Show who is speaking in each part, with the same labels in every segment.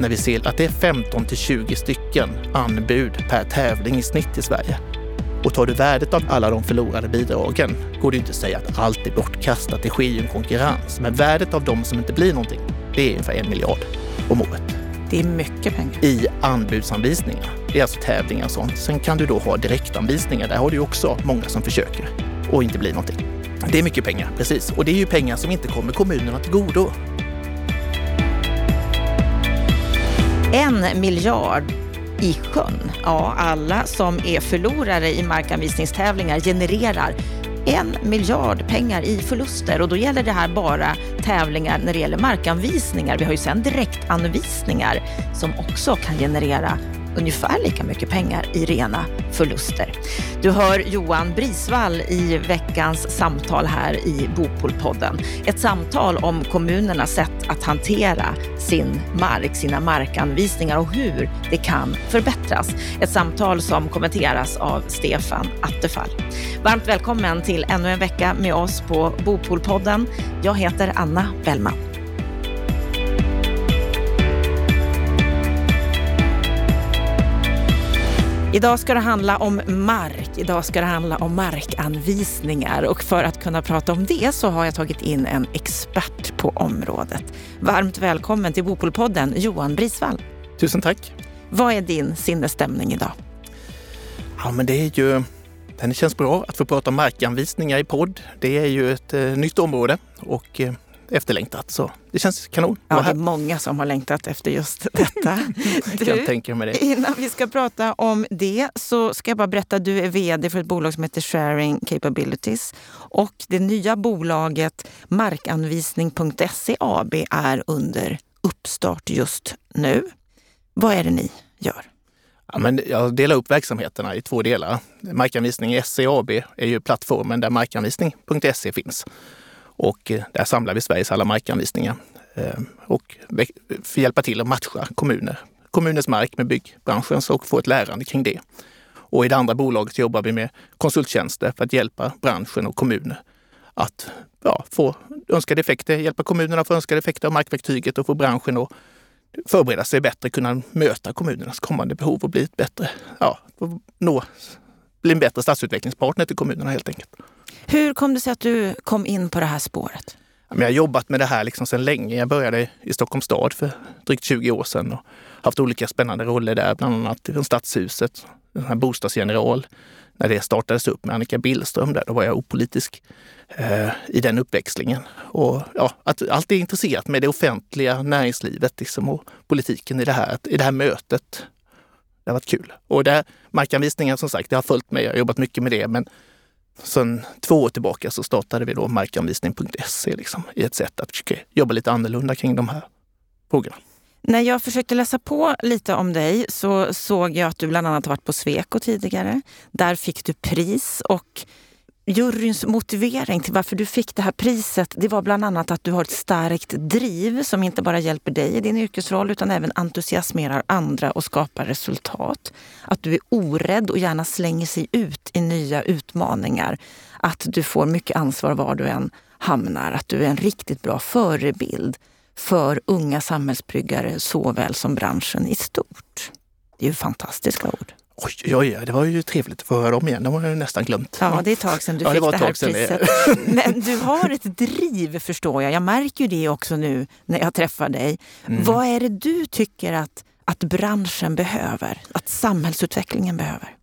Speaker 1: när vi ser att det är 15 till 20 stycken anbud per tävling i snitt i Sverige. Och tar du värdet av alla de förlorade bidragen går det inte att säga att allt är bortkastat. Det sker ju en konkurrens. Men värdet av de som inte blir någonting, det är ungefär en miljard om året.
Speaker 2: Det är mycket pengar.
Speaker 1: I anbudsanvisningar. Det är alltså tävlingar och sånt. Sen kan du då ha direktanvisningar. Där har du också många som försöker och inte blir någonting. Det är mycket pengar, precis. Och det är ju pengar som inte kommer kommunerna till godo.
Speaker 2: En miljard i sjön. Ja, alla som är förlorare i markanvisningstävlingar genererar en miljard pengar i förluster och då gäller det här bara tävlingar när det gäller markanvisningar. Vi har ju sen direktanvisningar som också kan generera ungefär lika mycket pengar i rena förluster. Du hör Johan Brisvall i veckans samtal här i Bopolpodden. Ett samtal om kommunernas sätt att hantera sin mark, sina markanvisningar och hur det kan förbättras. Ett samtal som kommenteras av Stefan Attefall. Varmt välkommen till ännu en vecka med oss på Bopolpodden. Jag heter Anna Bellman. Idag ska det handla om mark. Idag ska det handla om markanvisningar och för att kunna prata om det så har jag tagit in en expert på området. Varmt välkommen till Bopolpodden, Johan Brisvall.
Speaker 1: Tusen tack.
Speaker 2: Vad är din sinnesstämning idag?
Speaker 1: Ja, men det är ju det känns bra att få prata om markanvisningar i podd. Det är ju ett eh, nytt område och eh, efterlängtat. Så det känns kanon.
Speaker 2: Ja, det är många som har längtat efter just detta.
Speaker 1: du, jag tänker mig det.
Speaker 2: Innan vi ska prata om det så ska jag bara berätta att du är VD för ett bolag som heter Sharing Capabilities. Och det nya bolaget Markanvisning.se AB är under uppstart just nu. Vad är det ni gör?
Speaker 1: Ja, men jag delar upp verksamheterna i två delar. Markanvisning SE AB är ju plattformen där markanvisning.se finns. Och eh, där samlar vi Sveriges alla markanvisningar eh, och får hjälpa till att matcha kommuner, kommuners mark med byggbranschens och få ett lärande kring det. Och i det andra bolaget jobbar vi med konsulttjänster för att hjälpa branschen och kommuner att ja, få önskade effekter, hjälpa kommunerna att få önskade effekter av markverktyget och få branschen att förbereda sig bättre, kunna möta kommunernas kommande behov och bli ett bättre, ja, nå, bli en bättre stadsutvecklingspartner till kommunerna helt enkelt.
Speaker 2: Hur kom det sig att du kom in på det här spåret?
Speaker 1: Jag har jobbat med det här liksom sedan länge. Jag började i Stockholms stad för drygt 20 år sedan och haft olika spännande roller där, bland annat i Stadshuset, den här bostadsgeneral. När det startades upp med Annika Billström där, då var jag opolitisk eh, i den uppväxlingen. Och ja, att alltid intresserat med det offentliga näringslivet liksom, och politiken i det här, i det här mötet. Det har varit kul. Och där, markanvisningen som sagt, det har följt mig. Jag har jobbat mycket med det. Men Sen två år tillbaka så startade vi då markanvisning.se liksom, i ett sätt att försöka jobba lite annorlunda kring de här frågorna.
Speaker 2: När jag försökte läsa på lite om dig så såg jag att du bland annat varit på Sweco tidigare. Där fick du pris och juryns motivering till varför du fick det här priset, det var bland annat att du har ett starkt driv som inte bara hjälper dig i din yrkesroll utan även entusiasmerar andra och skapar resultat. Att du är orädd och gärna slänger sig ut i nya utmaningar. Att du får mycket ansvar var du än hamnar. Att du är en riktigt bra förebild för unga samhällsbyggare såväl som branschen i stort. Det är ju fantastiska ord.
Speaker 1: Oj, oj, det var ju trevligt att få höra dem igen. De har jag nästan glömt.
Speaker 2: Ja, det är ett tag sedan du ja, fick det, det här priset. Men du har ett driv förstår jag. Jag märker ju det också nu när jag träffar dig. Mm. Vad är det du tycker att, att branschen behöver? Att samhällsutvecklingen behöver?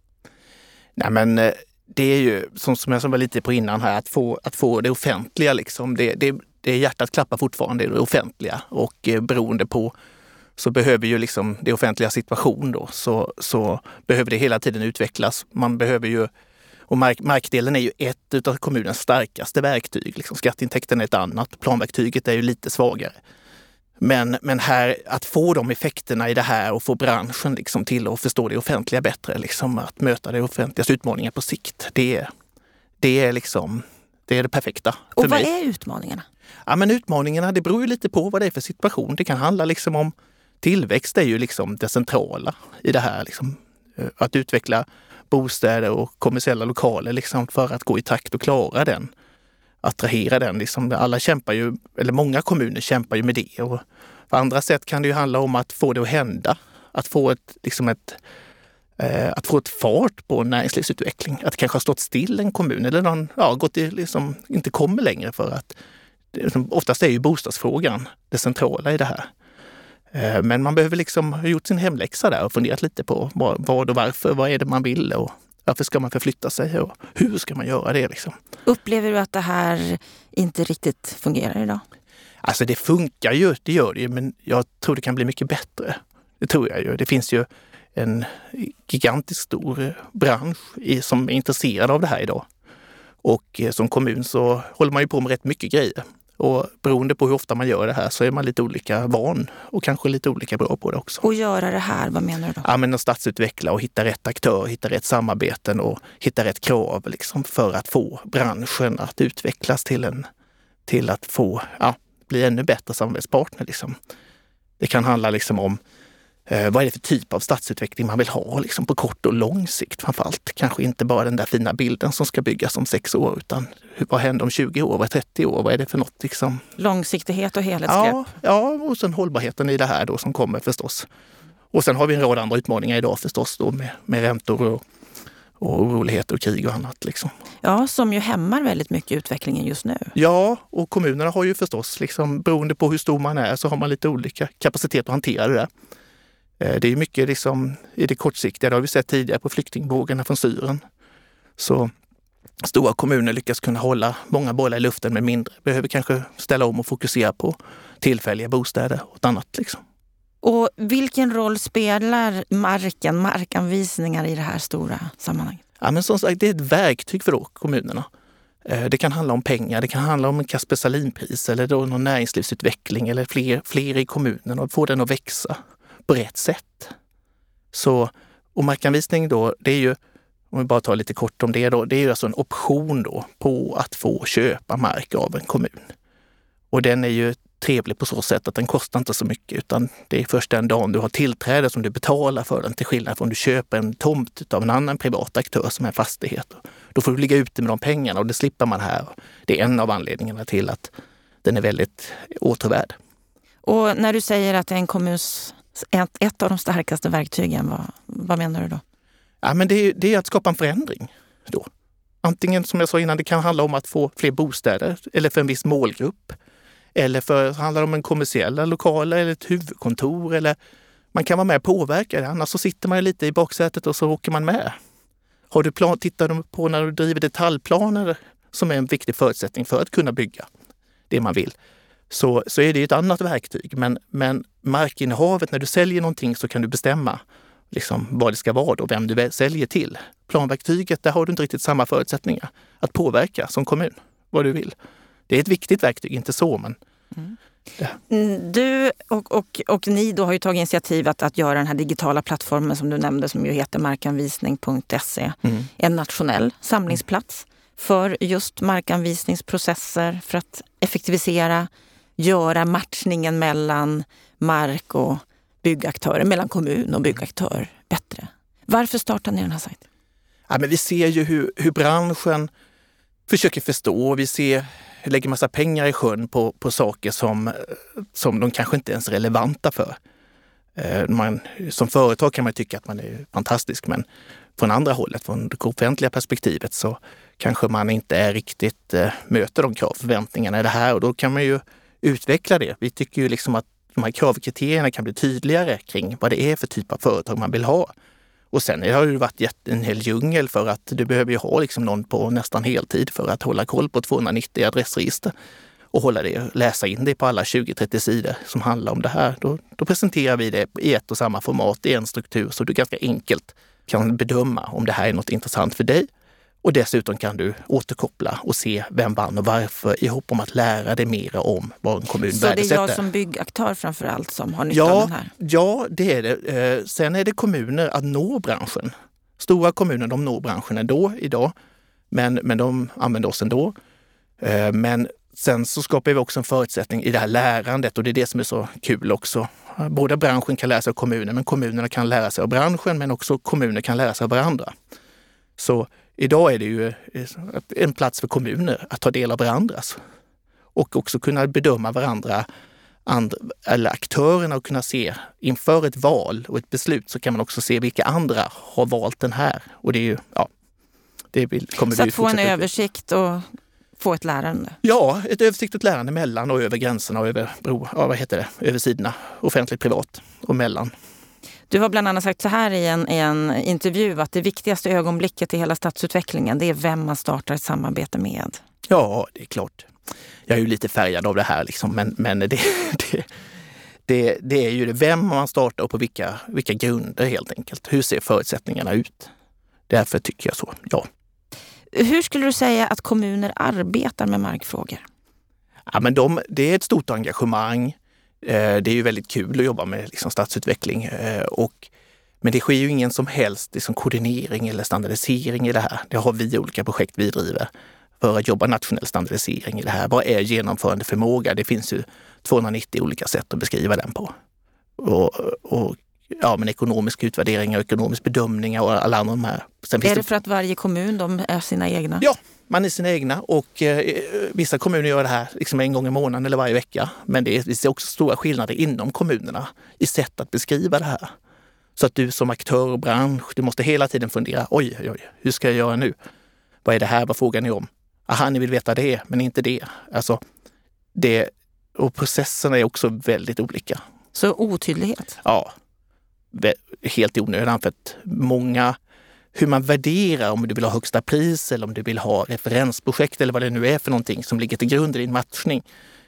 Speaker 1: Nej, men eh, det är ju som, som jag var lite på innan här, att få, att få det offentliga liksom. Det, det, det hjärtat klappar fortfarande i det offentliga och eh, beroende på så behöver ju liksom det offentliga situation då, så, så behöver det hela tiden utvecklas. Man behöver ju, och mark, markdelen är ju ett av kommunens starkaste verktyg. Liksom skatteintäkten är ett annat. Planverktyget är ju lite svagare. Men, men här, att få de effekterna i det här och få branschen liksom till att förstå det offentliga bättre, liksom att möta det offentligas utmaningar på sikt, det, det är liksom det är det perfekta.
Speaker 2: och vad mig. är utmaningarna?
Speaker 1: Ja, men utmaningarna, det beror ju lite på vad det är för situation. Det kan handla liksom om tillväxt är ju liksom det centrala i det här. Liksom. Eh, att utveckla bostäder och kommersiella lokaler liksom för att gå i takt och klara den. Attrahera den. Liksom. Alla kämpar ju, eller många kommuner kämpar ju med det. Och På andra sätt kan det ju handla om att få det att hända. Att få ett, liksom ett, eh, att få ett fart på näringslivsutveckling. Att det kanske har stått still en kommun eller någon, ja, gått i, liksom, inte kommer längre för att liksom, oftast är ju bostadsfrågan det centrala i det här. Eh, men man behöver liksom ha gjort sin hemläxa där och funderat lite på vad och varför, vad är det man vill och varför ska man förflytta sig och hur ska man göra det? Liksom.
Speaker 2: Upplever du att det här inte riktigt fungerar idag?
Speaker 1: Alltså det funkar ju, det gör det ju, men jag tror det kan bli mycket bättre. Det tror jag ju. Det finns ju en gigantiskt stor bransch som är intresserad av det här idag. Och eh, som kommun så håller man ju på med rätt mycket grejer. Och beroende på hur ofta man gör det här så är man lite olika van och kanske lite olika bra på det också.
Speaker 2: Och göra det här, vad menar du då?
Speaker 1: Ja, men att stadsutveckla och hitta rätt aktör, hitta rätt samarbeten och hitta rätt krav liksom, för att få branschen att utvecklas till, en, till att få, ja, bli ännu bättre samarbetspartner. Liksom. Det kan handla liksom om Eh, vad är det för typ av stadsutveckling man vill ha liksom på kort och lång sikt framförallt? Kanske inte bara den där fina bilden som ska byggas om sex år utan vad händer om 20 år, vad är 30 år? Vad är det för något? Liksom?
Speaker 2: Långsiktighet och helhetsgrepp?
Speaker 1: Ja, ja, och sen hållbarheten i det här då som kommer förstås. Och sen har vi en rad andra utmaningar idag förstås då med, med räntor och, och oroligheter och krig och annat. Liksom.
Speaker 2: Ja, som ju hämmar väldigt mycket utvecklingen just nu.
Speaker 1: Ja, och kommunerna har ju förstås, liksom, beroende på hur stor man är, så har man lite olika kapacitet att hantera det där. Eh, det är mycket liksom i det kortsiktiga, det har vi sett tidigare på flyktingvågorna från Syrien. Så stora kommuner lyckas kunna hålla många bollar i luften med mindre. Behöver kanske ställa om och fokusera på tillfälliga bostäder och annat. Liksom.
Speaker 2: Och vilken roll spelar marken, markanvisningar i det här stora sammanhanget?
Speaker 1: Ja, men som sagt, det är ett verktyg för då, kommunerna. Eh, det kan handla om pengar, det kan handla om en Kasper Sahlin-pris eller då någon näringslivsutveckling eller fler, fler i kommunen och få den att växa på rätt sätt. Så, och markanvisning då, det är ju, om vi bara tar lite kort om det då, det är ju alltså en option då på att få köpa mark av en kommun. Och den är ju trevlig på så sätt att den kostar inte så mycket utan det är först den dagen du har tillträde som du betalar för den till skillnad från om du köper en tomt av en annan privat aktör som är fastighet. Då får du ligga ute med de pengarna och det slipper man här. Det är en av anledningarna till att den är väldigt återvärd.
Speaker 2: Och när du säger att det är en kommuns ett, ett av de starkaste verktygen, vad, vad menar du då?
Speaker 1: Ja, men det, det är att skapa en förändring. Då. Antingen som jag sa innan, det kan handla om att få fler bostäder eller för en viss målgrupp. Eller för handlar det om en kommersiella lokaler eller ett huvudkontor. Eller man kan vara med och påverka det, annars så sitter man lite i baksätet och så åker man med. Har du plan, tittar du på när du driver detaljplaner som är en viktig förutsättning för att kunna bygga det man vill så, så är det ett annat verktyg. Men, men markinnehavet, när du säljer någonting så kan du bestämma liksom, vad det ska vara och vem du säljer till. Planverktyget, där har du inte riktigt samma förutsättningar att påverka som kommun vad du vill. Det är ett viktigt verktyg, inte så men mm.
Speaker 2: mm. Du och, och, och ni då har ju tagit initiativ att, att göra den här digitala plattformen som du nämnde som ju heter markanvisning.se. Mm. En nationell samlingsplats för just markanvisningsprocesser för att effektivisera göra matchningen mellan mark och byggaktörer, mellan kommun och byggaktör bättre. Varför startade ni den här sajten?
Speaker 1: Ja, men vi ser ju hur, hur branschen försöker förstå. Vi ser lägger massa pengar i sjön på, på saker som, som de kanske inte ens är relevanta för. Eh, man, som företag kan man tycka att man är fantastisk, men från andra hållet, från det offentliga perspektivet, så kanske man inte är riktigt eh, möter de krav förväntningarna i det här och då kan man ju utveckla det. Vi tycker ju liksom att de här kravkriterierna kan bli tydligare kring vad det är för typ av företag man vill ha. Och sen har det varit en hel djungel för att du behöver ju ha liksom någon på nästan heltid för att hålla koll på 290 adressregister och hålla det, läsa in det på alla 20-30 sidor som handlar om det här. Då, då presenterar vi det i ett och samma format, i en struktur, så du ganska enkelt kan bedöma om det här är något intressant för dig och dessutom kan du återkoppla och se vem vann och varför i hopp om att lära dig mera om vad en kommun
Speaker 2: Så
Speaker 1: värdesätter.
Speaker 2: det är jag som byggaktör framför allt som har nytta
Speaker 1: ja,
Speaker 2: av den här?
Speaker 1: Ja, det är det. Eh, sen är det kommuner att nå branschen. Stora kommuner de når branschen ändå idag, men, men de använder oss ändå. Eh, men sen så skapar vi också en förutsättning i det här lärandet och det är det som är så kul också. Både branschen kan lära sig av kommunen, men kommunerna kan lära sig av branschen, men också kommuner kan lära sig av varandra. Så Idag är det ju eh, en plats för kommuner att ta del av varandras och också kunna bedöma varandra andra, eller aktörerna att kunna se inför ett val och ett beslut så kan man också se vilka andra har valt den här. Och det är ju, ja,
Speaker 2: det kommer så att få en översikt och få ett lärande?
Speaker 1: Ja, ett översiktligt lärande mellan och över gränserna och över, bro, ja, vad heter det, över sidorna, offentligt, privat och mellan.
Speaker 2: Du har bland annat sagt så här i en, i en intervju att det viktigaste ögonblicket i hela stadsutvecklingen det är vem man startar ett samarbete med.
Speaker 1: Ja, det är klart. Jag är ju lite färgad av det här, liksom, men, men det, det, det, det är ju vem man startar och på vilka, vilka grunder helt enkelt. Hur ser förutsättningarna ut? Därför tycker jag så, ja.
Speaker 2: Hur skulle du säga att kommuner arbetar med markfrågor?
Speaker 1: Ja, men de, det är ett stort engagemang. Eh, det är ju väldigt kul att jobba med liksom, stadsutveckling. Eh, och, men det sker ju ingen som helst liksom, koordinering eller standardisering i det här. Det har vi olika projekt vi driver för att jobba nationell standardisering i det här. Vad är genomförande förmåga? Det finns ju 290 olika sätt att beskriva den på. Och, och ja, men ekonomiska utvärderingar, ekonomisk bedömningar och alla de här.
Speaker 2: Är det för att varje kommun de är sina egna?
Speaker 1: Ja, man är sina egna och eh, vissa kommuner gör det här liksom en gång i månaden eller varje vecka. Men det är, vi ser också stora skillnader inom kommunerna i sätt att beskriva det här. Så att du som aktör och bransch, du måste hela tiden fundera, oj, oj, oj, hur ska jag göra nu? Vad är det här? Vad frågar ni om? Aha, ni vill veta det, men inte det. Alltså, det och processerna är också väldigt olika.
Speaker 2: Så otydlighet?
Speaker 1: Ja, helt i onödan för att många hur man värderar om du vill ha högsta pris eller om du vill ha referensprojekt eller vad det nu är för någonting som ligger till grund i din matchning.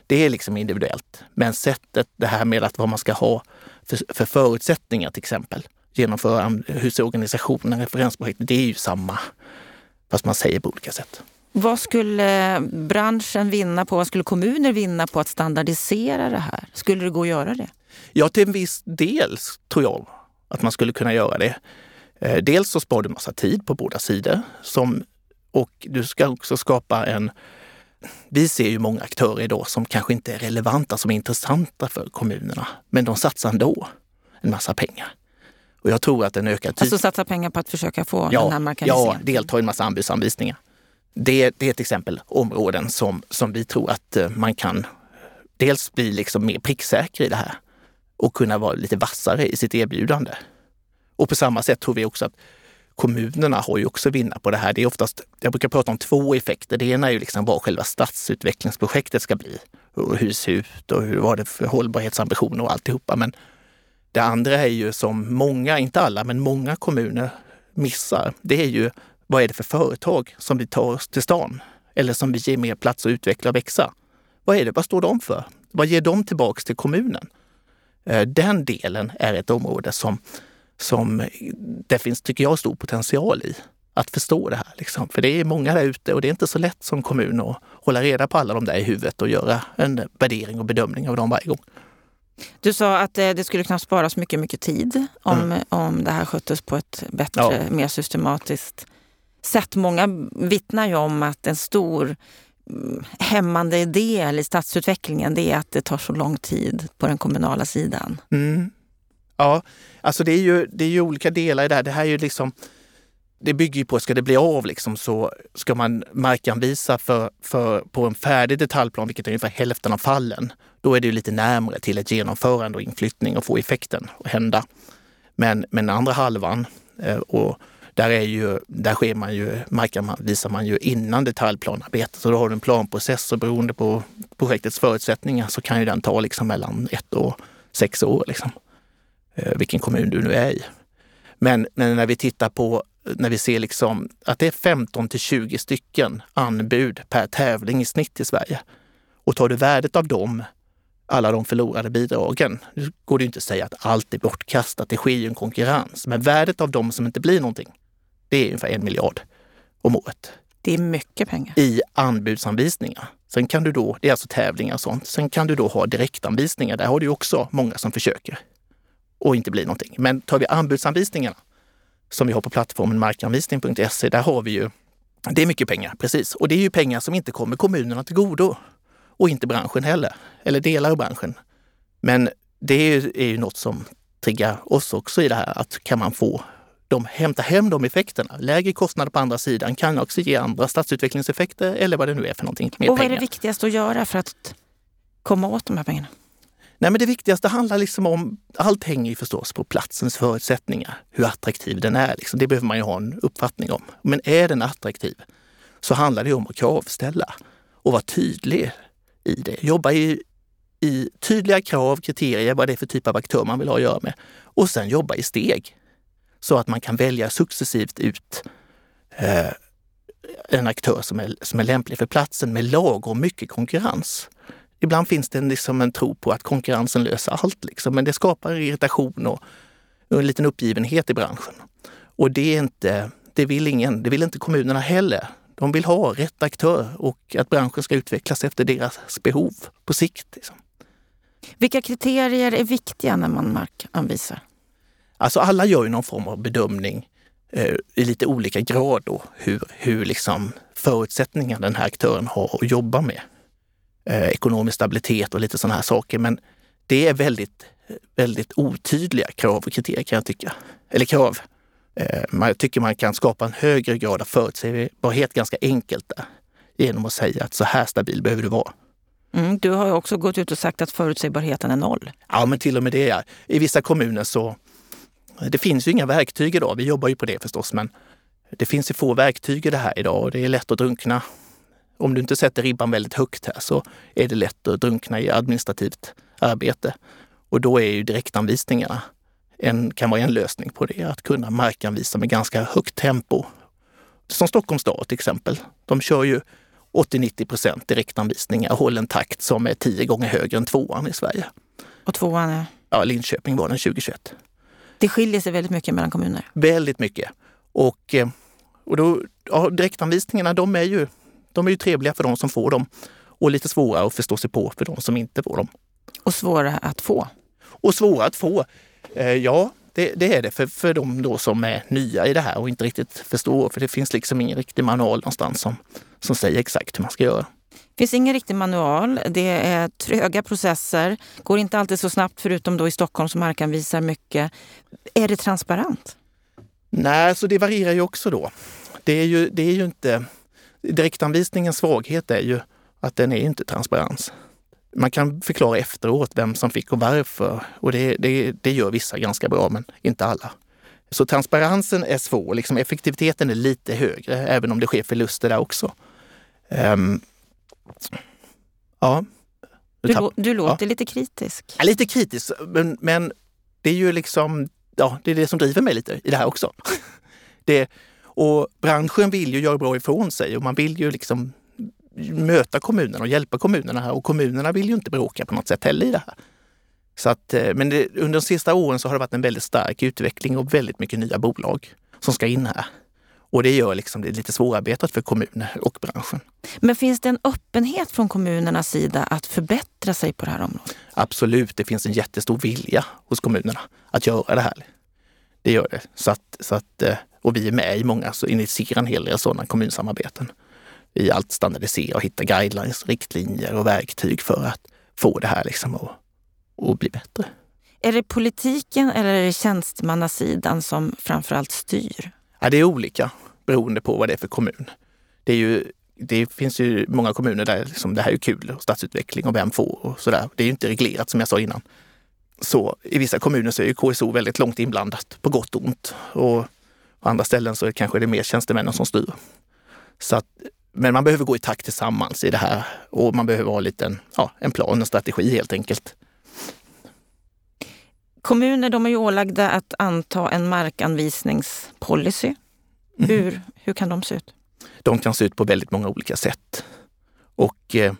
Speaker 1: Det är liksom individuellt. Men sättet, det här med att vad man ska ha för, för förutsättningar till exempel, genomföra hur ser organisationen, referensprojektet, det är ju samma. Fast man säger på olika sätt.
Speaker 2: Vad skulle branschen vinna på, vad skulle kommuner vinna på att standardisera det här? Skulle det gå att göra det?
Speaker 1: Ja, till en viss del tror jag att man skulle kunna göra det. Eh, dels så sparar du massa tid på båda sidor som, och du ska också skapa en... Vi ser ju många aktörer idag som kanske inte är relevanta, som är intressanta för kommunerna, men de satsar ändå en massa pengar. Och jag tror att en ökad tid...
Speaker 2: Alltså satsa pengar på att försöka få ja, den här marknadseringen?
Speaker 1: Ja, delta i en massa anbudsanvisningar. Det, det är till exempel områden som, som vi tror att eh, man kan dels bli liksom mer pricksäker i det här och kunna vara lite vassare i sitt erbjudande. Och på samma sätt tror vi också att kommunerna har ju också vinna på det här. Det är oftast, jag brukar prata om två effekter. Det ena är ju liksom vad själva stadsutvecklingsprojektet ska bli. Och hur det ser ut och hur, var det för hållbarhetsambitioner och alltihopa. Men det andra är ju som många, inte alla, men många kommuner missar. Det är ju vad är det för företag som vi tar oss till stan? Eller som vi ger mer plats att utveckla och växa? Vad är det? Vad står de för? Vad ger de tillbaks till kommunen? Eh, den delen är ett område som, som det finns, tycker jag, stor potential i. Att förstå det här. Liksom. För det är många där ute och det är inte så lätt som kommun att hålla reda på alla de där i huvudet och göra en värdering och bedömning av dem varje gång.
Speaker 2: Du sa att eh, det skulle kunna sparas mycket, mycket tid om, mm. om det här sköttes på ett bättre, ja. mer systematiskt sätt. Många vittnar ju om att en stor hämmande del i stadsutvecklingen det är att det tar så lång tid på den kommunala sidan.
Speaker 1: Mm. Ja, alltså det är, ju, det är ju olika delar i det här. Det här är ju liksom det bygger ju på, ska det bli av liksom, så ska man markanvisa för, för, på en färdig detaljplan, vilket är ungefär hälften av fallen. Då är det ju lite närmre till ett genomförande och inflyttning och få effekten att hända. Men, men andra halvan, eh, och där, är ju, där sker man ju, markanvisar man ju innan detaljplanarbetet. Så då har du en planprocess och beroende på projektets förutsättningar så kan ju den ta liksom mellan ett och sex år, liksom. Eh, vilken kommun du nu är i. Men, men när vi tittar på, när vi ser liksom att det är 15 till 20 stycken anbud per tävling i snitt i Sverige. Och tar du värdet av dem, alla de förlorade bidragen, nu går det inte att säga att allt är bortkastat, det sker ju en konkurrens. Men värdet av dem som inte blir någonting, det är ungefär en miljard om året.
Speaker 2: Det är mycket pengar.
Speaker 1: I anbudsanvisningar. Sen kan du då, det är alltså tävlingar och sånt. Sen kan du då ha direktanvisningar. Där har du också många som försöker och inte blir någonting. Men tar vi anbudsanvisningarna som vi har på plattformen markanvisning.se, där har vi ju, det är mycket pengar, precis. Och det är ju pengar som inte kommer kommunerna till godo. Och inte branschen heller, eller delar av branschen. Men det är ju, är ju något som triggar oss också i det här, att kan man få de hämtar hem de effekterna. Lägre kostnader på andra sidan kan också ge andra stadsutvecklingseffekter eller vad det nu är för någonting.
Speaker 2: Mer och vad pengar. är det viktigaste att göra för att komma åt de här pengarna?
Speaker 1: Nej, men det viktigaste handlar liksom om, allt hänger ju förstås på platsens förutsättningar, hur attraktiv den är. Liksom. Det behöver man ju ha en uppfattning om. Men är den attraktiv så handlar det om att kravställa och vara tydlig i det. Jobba i, i tydliga krav, kriterier, vad det är för typ av aktör man vill ha att göra med. Och sen jobba i steg så att man kan välja successivt ut eh, en aktör som är, som är lämplig för platsen med lagom mycket konkurrens. Ibland finns det en, liksom en tro på att konkurrensen löser allt, liksom, men det skapar irritation och, och en liten uppgivenhet i branschen. Och det är inte, det vill ingen, det vill inte kommunerna heller. De vill ha rätt aktör och att branschen ska utvecklas efter deras behov på sikt. Liksom.
Speaker 2: Vilka kriterier är viktiga när man markanvisar?
Speaker 1: Alltså alla gör ju någon form av bedömning eh, i lite olika grad då, hur, hur liksom förutsättningar den här aktören har att jobba med. Eh, ekonomisk stabilitet och lite sådana här saker. Men det är väldigt, väldigt otydliga krav och kriterier kan jag tycka. Eller krav. Eh, man tycker man kan skapa en högre grad av förutsägbarhet ganska enkelt där. Genom att säga att så här stabil behöver du vara.
Speaker 2: Mm, du har också gått ut och sagt att förutsägbarheten är noll.
Speaker 1: Ja, men till och med det. I vissa kommuner så det finns ju inga verktyg idag. Vi jobbar ju på det förstås, men det finns ju få verktyg i det här idag och det är lätt att drunkna. Om du inte sätter ribban väldigt högt här så är det lätt att drunkna i administrativt arbete. Och då är ju direktanvisningarna en, kan vara en lösning på det, att kunna markanvisa med ganska högt tempo. Som Stockholms stad till exempel. De kör ju 80-90 procent direktanvisningar och håller en takt som är tio gånger högre än tvåan i Sverige.
Speaker 2: Och tvåan är?
Speaker 1: Ja, Linköping var den 2021.
Speaker 2: Det skiljer sig väldigt mycket mellan kommuner?
Speaker 1: Väldigt mycket. Och, eh, och då, ja, direktanvisningarna de är, ju, de är ju trevliga för de som får dem och lite svåra att förstå sig på för de som inte får dem.
Speaker 2: Och svåra att få?
Speaker 1: Och svåra att få. Eh, ja, det, det, är det för, för de då som är nya i det här och inte riktigt förstår. För det finns liksom ingen riktig manual någonstans som, som säger exakt hur man ska göra.
Speaker 2: Det finns ingen riktig manual. Det är tröga processer. Går inte alltid så snabbt förutom då i Stockholm som markanvisar mycket. Är det transparent?
Speaker 1: Nej, så det varierar ju också då. Det är ju, det är ju inte... Direktanvisningens svaghet är ju att den är inte transparens. Man kan förklara efteråt vem som fick och varför och det, det, det gör vissa ganska bra, men inte alla. Så transparensen är svår, liksom effektiviteten är lite högre, även om det sker förluster där också. Um, ja.
Speaker 2: Du, du, du låter ja. lite kritisk.
Speaker 1: Ja, lite kritisk, men, men det är ju liksom ja, det är det som driver mig lite i det här också. Det, och branschen vill ju göra bra ifrån sig och man vill ju liksom möta kommunerna och hjälpa kommunerna här och kommunerna vill ju inte bråka på något sätt heller i det här. Så att, eh, men det, under de sista åren så har det varit en väldigt stark utveckling och väldigt mycket nya bolag som ska in här. Och det gör liksom det lite svårarbetat för kommuner och branschen.
Speaker 2: Men finns det en öppenhet från kommunernas sida att förbättra sig på det här området?
Speaker 1: Absolut, det finns en jättestor vilja hos kommunerna att göra det här. Det gör det. Så att, så att, eh, och vi är med i många, så initierar en hel del sådana kommunsamarbeten. I allt standardisera och hitta guidelines, riktlinjer och verktyg för att få det här liksom att, att bli bättre.
Speaker 2: Är det politiken eller är det tjänstemannasidan som framförallt styr?
Speaker 1: Ja, det är olika beroende på vad det är för kommun. Det, är ju, det finns ju många kommuner där liksom, det här är kul, och stadsutveckling och vem får och sådär. Det är ju inte reglerat som jag sa innan. Så i vissa kommuner så är ju KSO väldigt långt inblandat på gott och ont. Och på andra ställen så är det kanske det mer tjänstemännen som styr. Så att, men man behöver gå i takt tillsammans i det här och man behöver ha lite en, ja, en plan, en strategi helt enkelt.
Speaker 2: Kommuner de är ju ålagda att anta en markanvisningspolicy. Mm. Hur, hur kan de se ut?
Speaker 1: De kan se ut på väldigt många olika sätt. Och eh,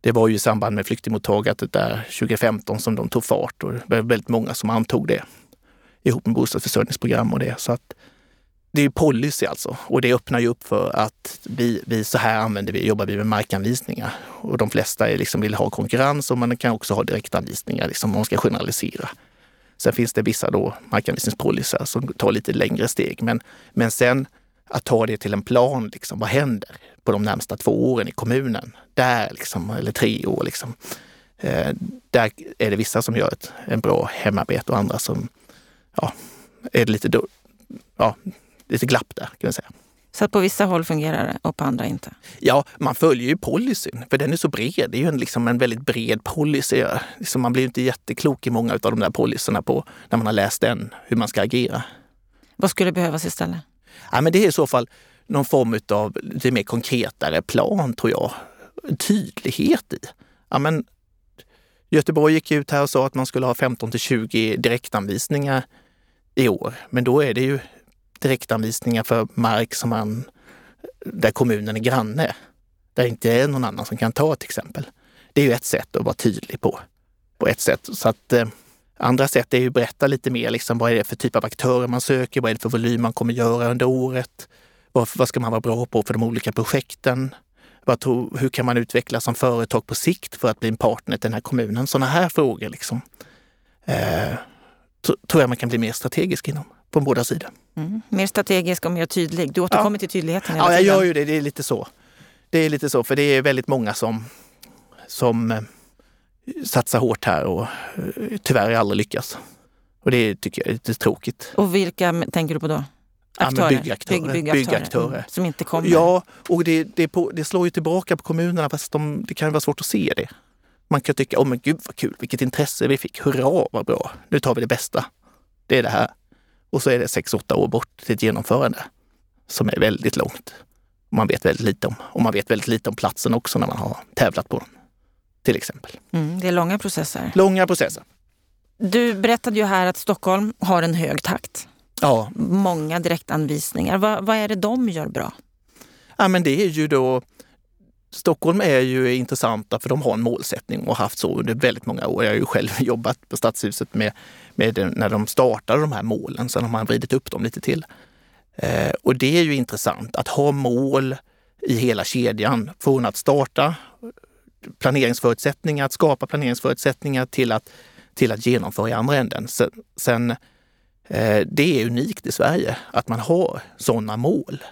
Speaker 1: det var ju i samband med flyktingmottagandet där 2015 som de tog fart och det var väldigt många som antog det ihop med bostadsförsörjningsprogram och det. Så att det är policy alltså och det öppnar ju upp för att vi, vi så här använder vi, jobbar vi med markanvisningar. Och de flesta är liksom vill ha konkurrens och man kan också ha direktanvisningar liksom, om man ska generalisera. Sen finns det vissa då markanvisningspolicyer som tar lite längre steg. Men, men sen att ta det till en plan, liksom, vad händer på de närmsta två åren i kommunen? Där, liksom, eller tre år. Liksom. Eh, där är det vissa som gör ett en bra hemarbete och andra som ja, är lite, då, ja, lite glapp där kan man säga.
Speaker 2: Så att på vissa håll fungerar det och på andra inte?
Speaker 1: Ja, man följer ju policyn, för den är så bred. Det är ju en, liksom en väldigt bred policy. Liksom man blir inte jätteklok i många av de där policyerna på när man har läst den, hur man ska agera.
Speaker 2: Vad skulle behövas istället?
Speaker 1: Ja, men det är i så fall någon form av lite mer konkretare plan, tror jag. Tydlighet i. Ja, men Göteborg gick ut här och sa att man skulle ha 15 till 20 direktanvisningar i år. Men då är det ju direktanvisningar för mark som man, där kommunen är granne. Där det inte är någon annan som kan ta till exempel. Det är ju ett sätt att vara tydlig på. På ett sätt. Så att, eh, andra sätt är ju att berätta lite mer, liksom, vad är det för typ av aktörer man söker? Vad är det för volym man kommer göra under året? Vad, vad ska man vara bra på för de olika projekten? Vad tror, hur kan man utvecklas som företag på sikt för att bli en partner till den här kommunen? Sådana här frågor liksom. Eh, tror jag man kan bli mer strategisk inom på båda sidor.
Speaker 2: Mm. Mer strategisk och mer tydlig. Du återkommer ja. till tydligheten
Speaker 1: hela Ja, jag gör ju det. Det är lite så. Det är lite så, för det är väldigt många som, som eh, satsar hårt här och eh, tyvärr aldrig lyckas. Och det tycker jag är lite tråkigt.
Speaker 2: Och vilka tänker du på då?
Speaker 1: Aktörer? Ja, byggaktörer. Bygg, byggaktörer. byggaktörer. Mm,
Speaker 2: som inte kommer?
Speaker 1: Ja, och det, det, på, det, slår ju tillbaka på kommunerna fast de, det kan vara svårt att se det. Man kan tycka, åh oh, men gud vad kul, vilket intresse vi fick, hurra vad bra, nu tar vi det bästa. Det är det här. Och så är det sex, åtta år bort till ett genomförande som är väldigt långt. Man vet väldigt lite om, och man vet väldigt lite om platsen också när man har tävlat på den. Till exempel.
Speaker 2: Mm, det är långa processer.
Speaker 1: Långa processer.
Speaker 2: Du berättade ju här att Stockholm har en hög takt.
Speaker 1: Ja.
Speaker 2: Många direktanvisningar. Vad, vad är det de gör bra?
Speaker 1: Ja, men det är ju då Stockholm är ju intressanta för de har en målsättning och har haft så under väldigt många år. Jag har ju själv jobbat på Stadshuset med, med när de startade de här målen. Sen har man vridit upp dem lite till. Eh, och det är ju intressant att ha mål i hela kedjan. Från att starta planeringsförutsättningar, att skapa planeringsförutsättningar till att, till att genomföra i andra änden. Sen, sen eh, det är unikt i Sverige att man har sådana mål.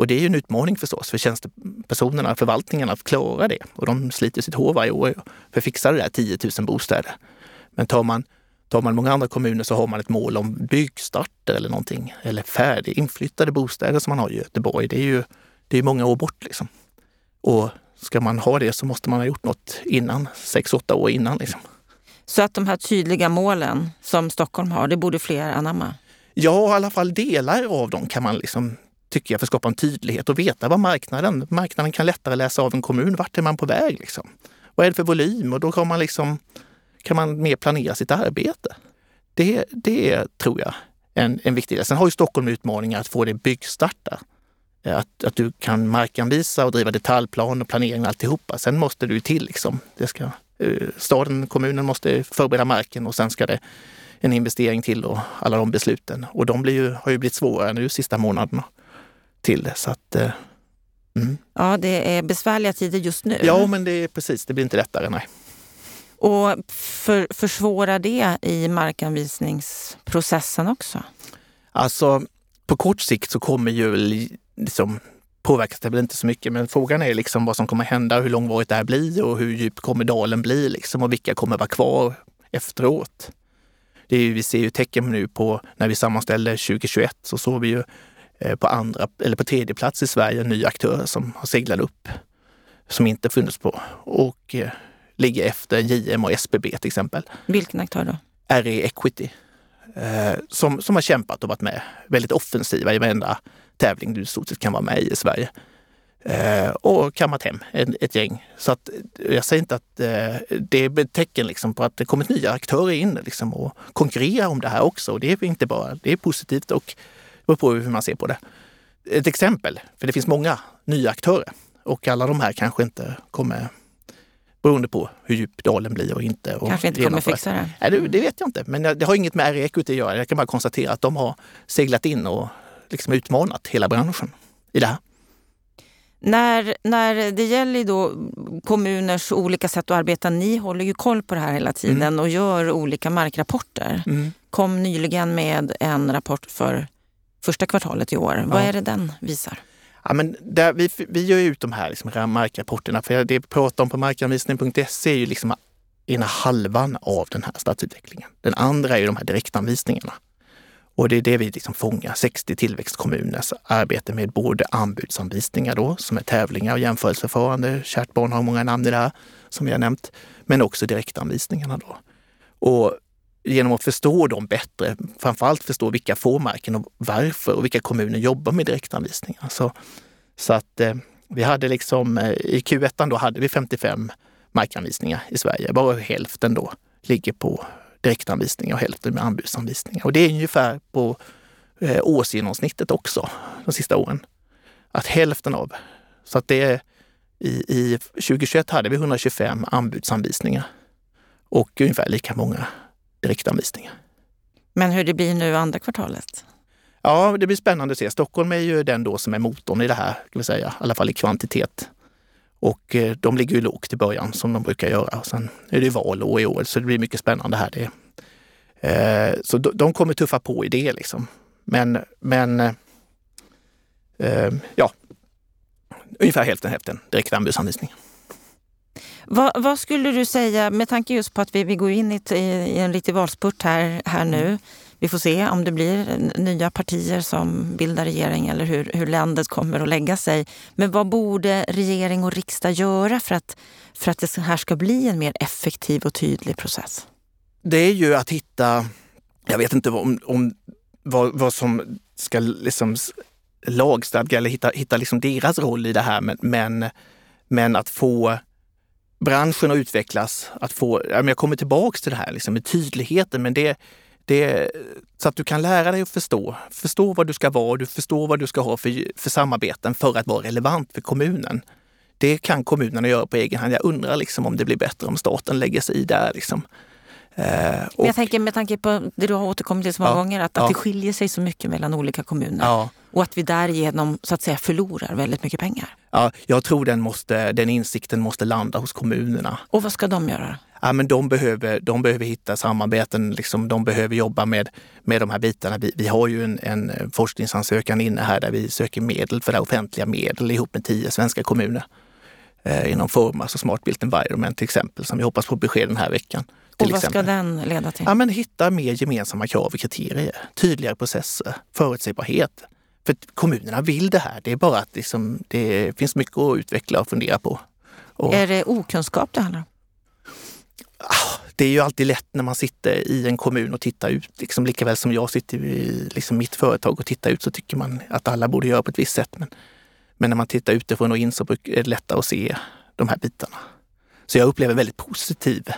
Speaker 1: Och det är ju en utmaning förstås för tjänstepersonerna, förvaltningarna att klara det. Och de sliter sitt hår varje år för att fixa det där 10 000 bostäder. Men tar man, tar man många andra kommuner så har man ett mål om byggstarter eller någonting. Eller färdig inflyttade bostäder som man har i Göteborg. Det är ju det är många år bort liksom. Och ska man ha det så måste man ha gjort något innan, sex, åtta år innan. Liksom.
Speaker 2: Så att de här tydliga målen som Stockholm har, det borde fler anamma?
Speaker 1: Ja, i alla fall delar av dem kan man liksom tycker jag, för att skapa en tydlighet och veta vad marknaden... Marknaden kan lättare läsa av en kommun. Vart är man på väg? Liksom? Vad är det för volym? Och då kan man, liksom, kan man mer planera sitt arbete. Det, det tror jag är en, en viktig del. Sen har ju Stockholm utmaningar att få det byggstarta. Att, att du kan markanvisa och driva detaljplan och planering och alltihopa. Sen måste du till. Liksom. Det ska, eh, staden, kommunen måste förbereda marken och sen ska det en investering till och alla de besluten. Och de blir ju, har ju blivit svårare nu sista månaderna till det. Så att, eh,
Speaker 2: mm. Ja, det är besvärliga tider just nu.
Speaker 1: Ja, men det är precis, det blir inte lättare. Nej.
Speaker 2: Och för, försvårar det i markanvisningsprocessen också?
Speaker 1: Alltså, på kort sikt så kommer ju liksom, påverkas det väl inte så mycket, men frågan är liksom vad som kommer hända, hur långvarigt det här blir och hur djup kommer dalen bli liksom, och vilka kommer vara kvar efteråt. Det är, vi ser ju tecken nu på, när vi sammanställde 2021, så såg vi ju på andra eller på tredje plats i Sverige en ny aktör som har seglat upp som inte funnits på och eh, ligger efter JM och SBB till exempel.
Speaker 2: Vilken aktör då?
Speaker 1: RE Equity eh, som, som har kämpat och varit med väldigt offensiva i varenda tävling du i stort sett kan vara med i i Sverige. Eh, och kammat hem ett, ett, gäng. Så att, jag säger inte att eh, det är ett tecken liksom på att det kommit nya aktörer in liksom, och konkurrerar om det här också. Och det är inte bara, det är positivt och beror på hur man ser på det. Ett exempel, för det finns många nya aktörer och alla de här kanske inte kommer beroende på hur djup dalen blir och inte. Och
Speaker 2: kanske inte kommer fixa det?
Speaker 1: Nej, det, det, vet jag inte, men det har inget med RE Equity att göra. Jag kan bara konstatera att de har seglat in och liksom utmanat hela branschen i det här.
Speaker 2: När, när det gäller då kommuners olika sätt att arbeta, ni håller ju koll på det här hela tiden mm. och gör olika markrapporter. Mm. Kom nyligen med en rapport för första kvartalet i år. Ja. Vad är det den visar?
Speaker 1: Ja, men där, vi, vi gör ut de här liksom, markrapporterna. För det vi pratar om på markanvisning.se är ju liksom ena halvan av den här stadsutvecklingen. Den andra är ju de här direktanvisningarna. Och det är det vi liksom fångar, 60 tillväxtkommuners arbete med både anbudsanvisningar då, som är tävlingar och jämförelseförfarande. Kärt barn har många namn i det här, som vi har nämnt. Men också direktanvisningarna då. Och genom att förstå dem bättre, framförallt förstå vilka får marken och varför och vilka kommuner jobbar med direktanvisningar. Så, så att eh, vi hade liksom, eh, i Q1 då hade vi 55 markanvisningar i Sverige. Bara hälften då ligger på direktanvisningar och hälften med anbudsanvisningar. Och det är ungefär på eh, årsgenomsnittet också de sista åren. Att hälften av, så att det är i, i 2021 hade vi 125 anbudsanvisningar och ungefär lika många direktanvisningar.
Speaker 2: Men hur det blir nu andra kvartalet?
Speaker 1: Ja, det blir spännande att se. Stockholm är ju den då som är motorn i det här, ska vi säga, i alla fall i kvantitet. Och eh, de ligger ju lågt i början som de brukar göra. Och sen är det valår i år så det blir mycket spännande här. Det. Eh, så de kommer tuffa på i det liksom. Men, men eh, ja, ungefär hälften hälften direkt anbudsanvisning.
Speaker 2: Vad, vad, skulle du säga, med tanke just på att vi, vi går in i, i en riktig valspurt här, här nu. Mm. Vi får se om det blir nya partier som bildar regering eller hur, hur landet kommer att lägga sig. Men vad borde regering och riksdag göra för att, för att det här ska bli en mer effektiv och tydlig process?
Speaker 1: Det är ju att hitta, jag vet inte om, om vad, vad som ska liksom lagstadga eller hitta, hitta liksom deras roll i det här, men, men, men att få branschen att utvecklas, att få, jag kommer tillbaks till det här liksom, med tydligheten, men det, det, så att du kan lära dig att förstå. Förstå vad du ska vara, du förstår vad du ska ha för, för samarbeten för att vara relevant för kommunen. Det kan kommunerna göra på egen hand. Jag undrar liksom om det blir bättre om staten lägger sig i där. Liksom.
Speaker 2: Eh, och, jag tänker med tanke på det du har återkommit till så många ja, gånger, att, att det skiljer sig så mycket mellan olika kommuner. Ja. Och att vi därigenom så att säga förlorar väldigt mycket pengar.
Speaker 1: Ja, jag tror den, måste, den insikten måste landa hos kommunerna.
Speaker 2: Och vad ska de göra?
Speaker 1: Ja, men de, behöver, de behöver hitta samarbeten, liksom, de behöver jobba med, med de här bitarna. Vi, vi har ju en, en forskningsansökan inne här där vi söker medel för det offentliga medel ihop med tio svenska kommuner eh, inom Formas och Smart Built Environment till exempel, som vi hoppas på besked den här veckan.
Speaker 2: Och vad exempel. ska den leda till?
Speaker 1: Ja, men hitta mer gemensamma krav och kriterier, tydligare processer, förutsägbarhet. För kommunerna vill det här. Det är bara att liksom, det finns mycket att utveckla och fundera på. Och,
Speaker 2: är det okunskap det handlar om?
Speaker 1: Ah, det är ju alltid lätt när man sitter i en kommun och tittar ut. Liksom, likaväl som jag sitter i liksom mitt företag och tittar ut så tycker man att alla borde göra på ett visst sätt. Men, men när man tittar utifrån och in så är det lättare att se de här bitarna. Så jag upplever väldigt positiv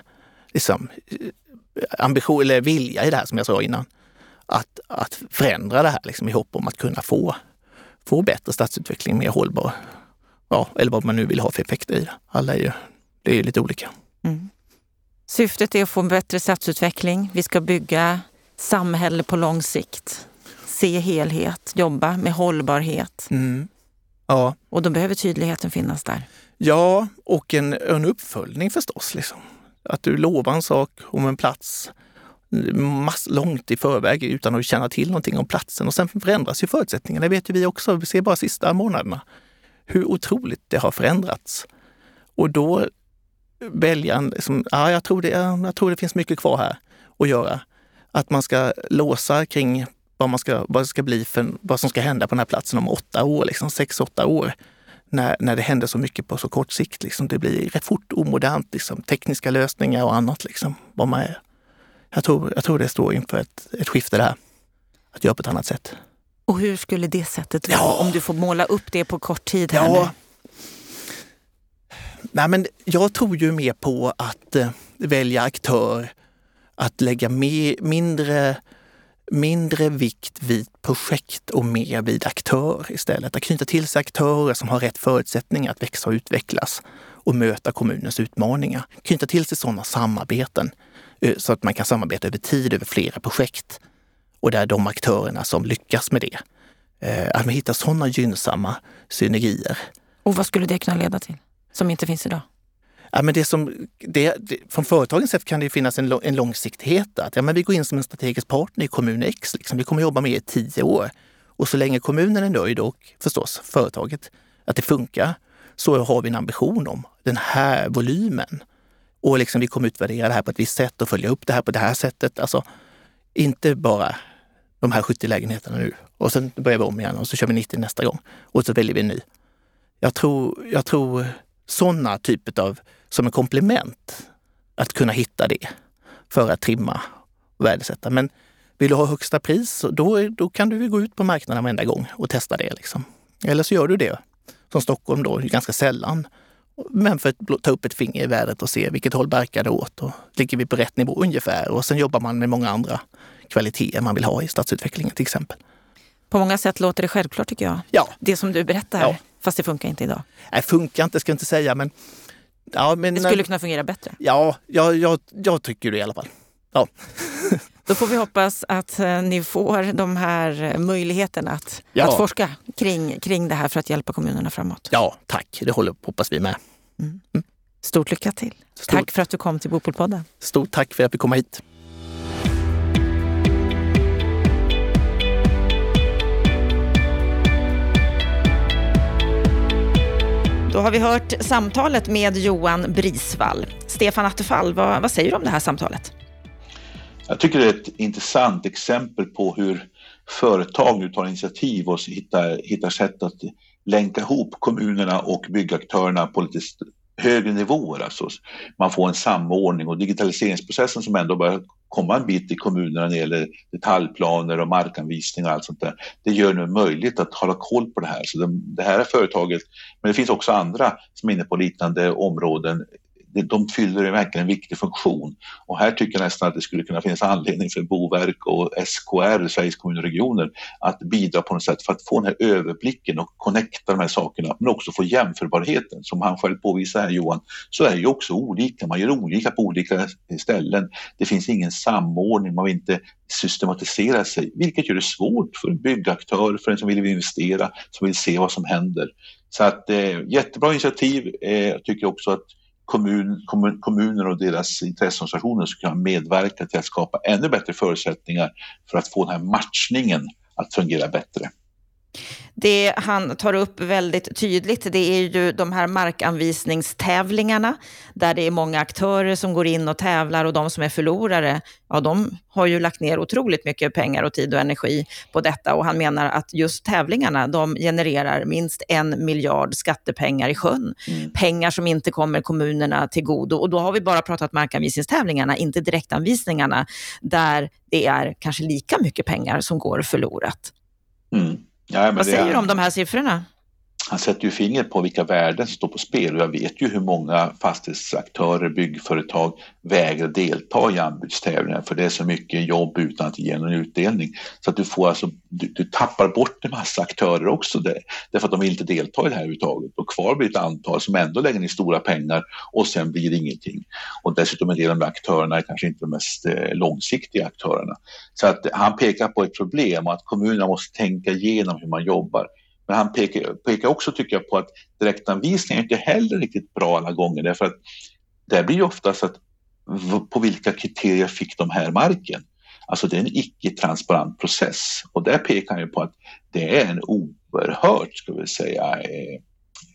Speaker 1: liksom, ambition eller vilja i det här som jag sa innan. Att, att förändra det här liksom, i hopp om att kunna få, få bättre stadsutveckling, mer hållbar. Ja, eller vad man nu vill ha för effekter i det. Alla är ju, det är lite olika. Mm.
Speaker 2: Syftet är att få en bättre stadsutveckling. Vi ska bygga samhälle på lång sikt. Se helhet, jobba med hållbarhet. Mm. Ja. Och då behöver tydligheten finnas där.
Speaker 1: Ja, och en, en uppföljning förstås. Liksom. Att du lovar en sak om en plats mass, långt i förväg utan att känna till någonting om platsen och sen förändras ju förutsättningarna. Det vet ju vi också. Vi ser bara sista månaderna hur otroligt det har förändrats. Och då välja liksom, ja, jag, tror det, jag tror det finns mycket kvar här att göra. Att man ska låsa kring vad, man ska, vad, ska bli för, vad som ska hända på den här platsen om åtta år, liksom sex, åtta år när, när det händer så mycket på så kort sikt. Liksom. Det blir rätt fort omodernt, liksom. tekniska lösningar och annat. Liksom, vad man är. Jag, tror, jag tror det står inför ett, ett skifte där. Att göra på ett annat sätt.
Speaker 2: Och hur skulle det sättet vara ja. om du får måla upp det på kort tid? Här ja.
Speaker 1: Nej, men jag tror ju mer på att eh, välja aktör, att lägga mer, mindre mindre vikt vid projekt och mer vid aktör istället. Att knyta till sig aktörer som har rätt förutsättningar att växa och utvecklas och möta kommunens utmaningar. Knyta till sig sådana samarbeten eh, så att man kan samarbeta över tid, över flera projekt. Och där de aktörerna som lyckas med det, eh, att man hittar sådana gynnsamma synergier.
Speaker 2: Och vad skulle det kunna leda till, som inte finns idag?
Speaker 1: Ja, men det som, det, det, från företagens sätt kan det finnas en, en långsiktighet. Att, ja, men vi går in som en strategisk partner i kommun X. Liksom. Vi kommer jobba med er i tio år. Och så länge kommunen är nöjd och förstås företaget, att det funkar, så har vi en ambition om den här volymen. Och liksom vi kommer utvärdera det här på ett visst sätt och följa upp det här på det här sättet. Alltså, inte bara de här 70 lägenheterna nu. Och sen börjar vi om igen och så kör vi 90 nästa gång. Och så väljer vi en ny. Jag tror, jag tror sådana typer av, som en komplement, att kunna hitta det för att trimma och värdesätta. Men vill du ha högsta pris, då, då kan du gå ut på marknaden varenda gång och testa det. Liksom. Eller så gör du det som Stockholm då, ganska sällan. Men för att ta upp ett finger i vädret och se vilket håll barkar det åt och ligger vi på rätt nivå ungefär? Och sen jobbar man med många andra kvaliteter man vill ha i stadsutvecklingen till exempel.
Speaker 2: På många sätt låter det självklart tycker jag.
Speaker 1: Ja.
Speaker 2: Det som du berättar, ja. fast det funkar inte idag.
Speaker 1: Nej, funkar inte ska jag inte säga, men...
Speaker 2: Ja, men det skulle kunna fungera bättre?
Speaker 1: Ja, jag, jag, jag tycker det i alla fall. Ja.
Speaker 2: Då får vi hoppas att eh, ni får de här möjligheterna att, ja. att forska kring, kring det här för att hjälpa kommunerna framåt.
Speaker 1: Ja, tack. Det håller, hoppas vi med.
Speaker 2: Mm. Mm. Stort lycka till. Stort. Tack för att du kom till Bopolpodden.
Speaker 1: Stort tack för att vi kom hit.
Speaker 2: Då har vi hört samtalet med Johan Brisvall. Stefan Attefall, vad, vad säger du om det här samtalet?
Speaker 3: Jag tycker det är ett intressant exempel på hur företag nu tar initiativ och hittar, hittar sätt att länka ihop kommunerna och byggaktörerna på lite högre nivåer. Alltså man får en samordning och digitaliseringsprocessen som ändå börjar komma en bit i kommunerna när det gäller detaljplaner och markanvisningar och allt sånt där. Det gör det möjligt att hålla koll på det här. Så det, det här är företaget, men det finns också andra som är inne på liknande områden de fyller verkligen en viktig funktion. Och här tycker jag nästan att det skulle kunna finnas anledning för Boverk och SKR, Sveriges kommuner och regioner, att bidra på något sätt för att få den här överblicken och connecta de här sakerna, men också få jämförbarheten. Som han själv påvisar här Johan, så är det ju också olika. Man gör olika på olika ställen. Det finns ingen samordning, man vill inte systematisera sig, vilket gör det svårt för en byggaktör, för en som vill investera, som vill se vad som händer. Så att eh, jättebra initiativ. Eh, jag tycker också att kommun, kommun, kommuner och deras intresseorganisationer ska kunna medverka till att skapa ännu bättre förutsättningar för att få den här matchningen att fungera bättre.
Speaker 2: Det han tar upp väldigt tydligt det är ju de här markanvisningstävlingarna där det är många aktörer som går in och tävlar och de som är förlorare, ja de har ju lagt ner otroligt mycket pengar och tid och energi på detta och han menar att just tävlingarna de genererar minst en miljard skattepengar i sjön. Mm. Pengar som inte kommer kommunerna till godo och då har vi bara pratat markanvisningstävlingarna, inte direktanvisningarna där det är kanske lika mycket pengar som går förlorat.
Speaker 3: Mm.
Speaker 2: Ja, Vad säger du om de här siffrorna?
Speaker 3: Han sätter ju fingret på vilka värden som står på spel och jag vet ju hur många fastighetsaktörer, byggföretag vägrar delta i anbudstävlingar för det är så mycket jobb utan att ge någon utdelning. Så att du får alltså, du, du tappar bort en massa aktörer också där, därför att de vill inte delta i det här överhuvudtaget och kvar blir ett antal som ändå lägger ner stora pengar och sen blir det ingenting. Och dessutom en del av de aktörerna är kanske inte de mest eh, långsiktiga aktörerna. Så att han pekar på ett problem och att kommunerna måste tänka igenom hur man jobbar. Men han pekar, pekar också, tycker jag, på att direktanvisning är inte heller riktigt bra alla gånger därför att det blir ju oftast att på vilka kriterier fick de här marken? Alltså det är en icke-transparent process och där pekar han ju på att det är en oerhört, ska vi säga, eh,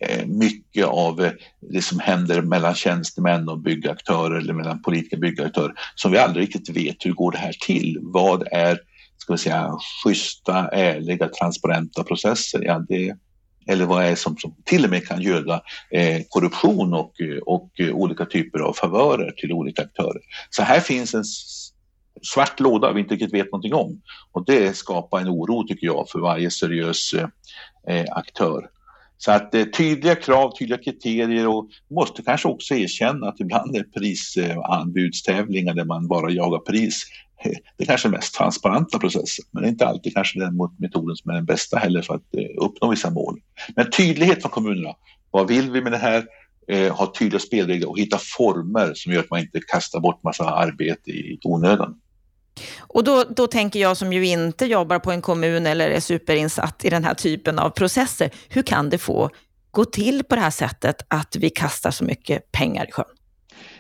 Speaker 3: eh, mycket av det som händer mellan tjänstemän och byggaktörer eller mellan politiska byggaktörer som vi aldrig riktigt vet hur går det här till? Vad är ska vi säga, schyssta, ärliga, transparenta processer. Ja, det, eller vad är det som, som till och med kan göda eh, korruption och, och olika typer av favörer till olika aktörer. Så här finns en svart låda vi inte riktigt vet någonting om och det skapar en oro tycker jag för varje seriös eh, aktör. Så att eh, tydliga krav, tydliga kriterier och måste kanske också erkänna att ibland är prisanbudstävlingar där man bara jagar pris det är kanske mest transparenta processen, men det är inte alltid kanske den metoden som är den bästa heller för att eh, uppnå vissa mål. Men tydlighet från kommunerna. Vad vill vi med det här? Eh, ha tydliga spelregler och hitta former som gör att man inte kastar bort massa arbete i onödan.
Speaker 2: Och då, då tänker jag som ju inte jobbar på en kommun eller är superinsatt i den här typen av processer, hur kan det få gå till på det här sättet att vi kastar så mycket pengar i sjön?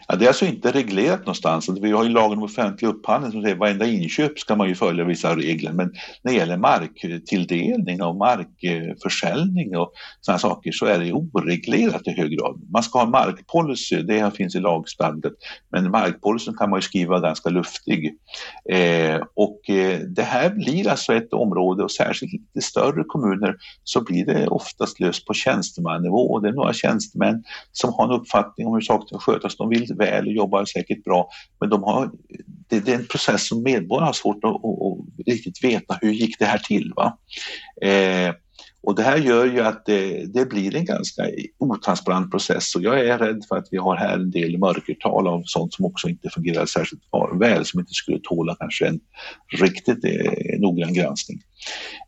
Speaker 3: Ja, det är alltså inte reglerat någonstans. Alltså, vi har ju lagen om offentlig upphandling som säger att varenda inköp ska man ju följa vissa regler. Men när det gäller marktilldelning och markförsäljning och sådana saker så är det oreglerat i hög grad. Man ska ha en markpolicy, det finns i lagstadgat. Men markpolicyn kan man ju skriva ganska luftig. Eh, och eh, det här blir alltså ett område och särskilt i större kommuner så blir det oftast löst på tjänstemannivå och det är några tjänstemän som har en uppfattning om hur saker ska skötas. De vill väl och jobbar säkert bra men de har, det, det är en process som medborgarna har svårt att, att, riktigt veta hur gick det här till. Va? Eh, och det här gör ju att det, det, blir en ganska otransparent process och jag är rädd för att vi har här en del mörkertal av sånt som också inte fungerar särskilt väl, som inte skulle tåla kanske en riktigt eh, noggrann granskning.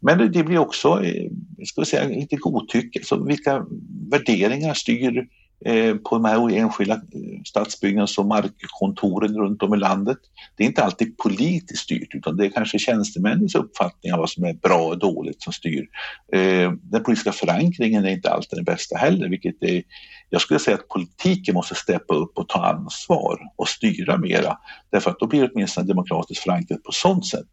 Speaker 3: Men det, det blir också, eh, ska vi säga, lite godtycke, så vilka värderingar styr Eh, Eh, på de här enskilda eh, stadsbyggnads och markkontoren runt om i landet. Det är inte alltid politiskt styrt utan det är kanske tjänstemännens uppfattning av vad som är bra och dåligt som styr. Eh, den politiska förankringen är inte alltid den bästa heller vilket är, jag skulle säga att politiken måste steppa upp och ta ansvar och styra mera därför att då blir det åtminstone demokratiskt förankrat på sånt sätt.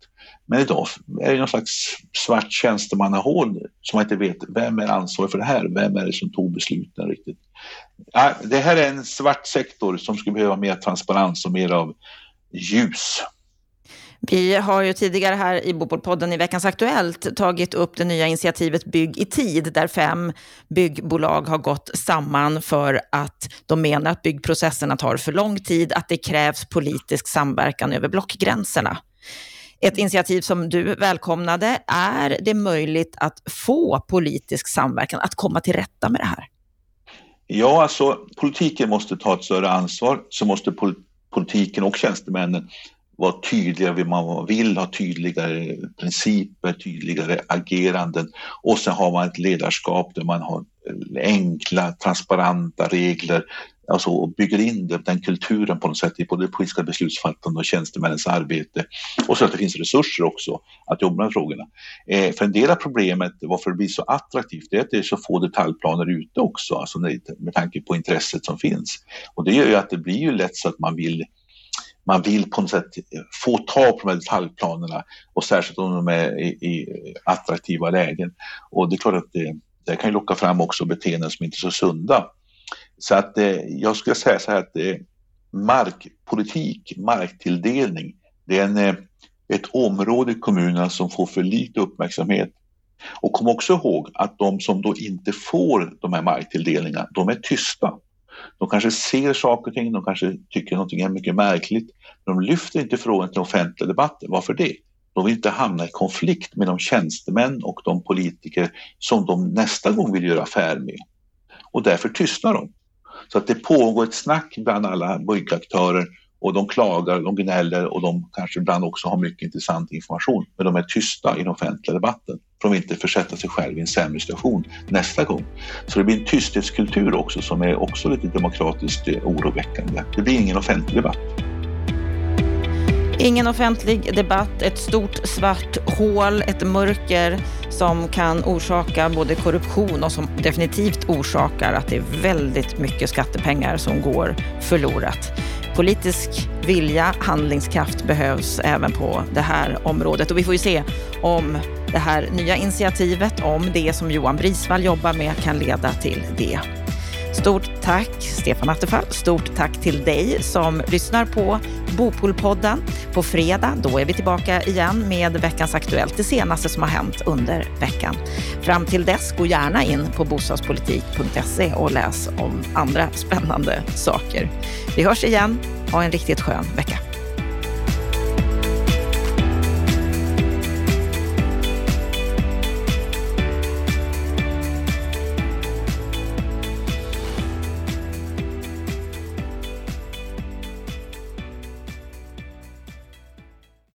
Speaker 3: Men idag är det någon slags svart tjänstemannahål som man inte vet vem är ansvarig för det här, vem är det som tog besluten riktigt. Ja, det här är en svart sektor som skulle behöva mer transparens och mer av ljus.
Speaker 2: Vi har ju tidigare här i Bopolpodden i veckans Aktuellt tagit upp det nya initiativet Bygg i tid, där fem byggbolag har gått samman för att de menar att byggprocesserna tar för lång tid, att det krävs politisk samverkan över blockgränserna. Ett initiativ som du välkomnade. Är det möjligt att få politisk samverkan, att komma till rätta med det här?
Speaker 3: Ja, alltså politiken måste ta ett större ansvar, så måste politiken och tjänstemännen vara tydliga vid vad man vill, ha tydligare principer, tydligare ageranden och sen har man ett ledarskap där man har eh, enkla, transparenta regler alltså, och bygger in den kulturen på något sätt i både politiska beslutsfattande och tjänstemännens arbete. Och så att det finns resurser också att jobba med frågorna. Eh, för en del av problemet varför det blir så attraktivt är att det är så få detaljplaner ute också, alltså med tanke på intresset som finns. Och det gör ju att det blir ju lätt så att man vill man vill på något sätt få tag på de här detaljplanerna och särskilt om de är i, i attraktiva lägen. Och det är klart att det, det kan ju locka fram också beteenden som inte är så sunda. Så att eh, jag skulle säga så här att eh, markpolitik, marktilldelning, det är en, eh, ett område i kommunerna som får för lite uppmärksamhet. Och kom också ihåg att de som då inte får de här marktilldelningarna, de är tysta. De kanske ser saker och ting, de kanske tycker någonting är mycket märkligt. De lyfter inte frågan till offentliga debatten. Varför det? De vill inte hamna i konflikt med de tjänstemän och de politiker som de nästa gång vill göra affär med. Och därför tystnar de. Så att det pågår ett snack bland alla byggaktörer och de klagar, de gnäller och de kanske ibland också har mycket intressant information. Men de är tysta i den offentliga debatten för att inte försätta sig själv i en sämre situation nästa gång. Så det blir en tysthetskultur också som är också lite demokratiskt oroväckande. Det blir ingen offentlig debatt.
Speaker 2: Ingen offentlig debatt, ett stort svart hål, ett mörker som kan orsaka både korruption och som definitivt orsakar att det är väldigt mycket skattepengar som går förlorat. Politisk vilja, handlingskraft behövs även på det här området och vi får ju se om det här nya initiativet, om det som Johan Brisvall jobbar med kan leda till det. Stort tack Stefan Attefall. Stort tack till dig som lyssnar på Bopolpodden. På fredag, då är vi tillbaka igen med veckans Aktuellt, det senaste som har hänt under veckan. Fram till dess, gå gärna in på bostadspolitik.se och läs om andra spännande saker. Vi hörs igen. Ha en riktigt skön vecka.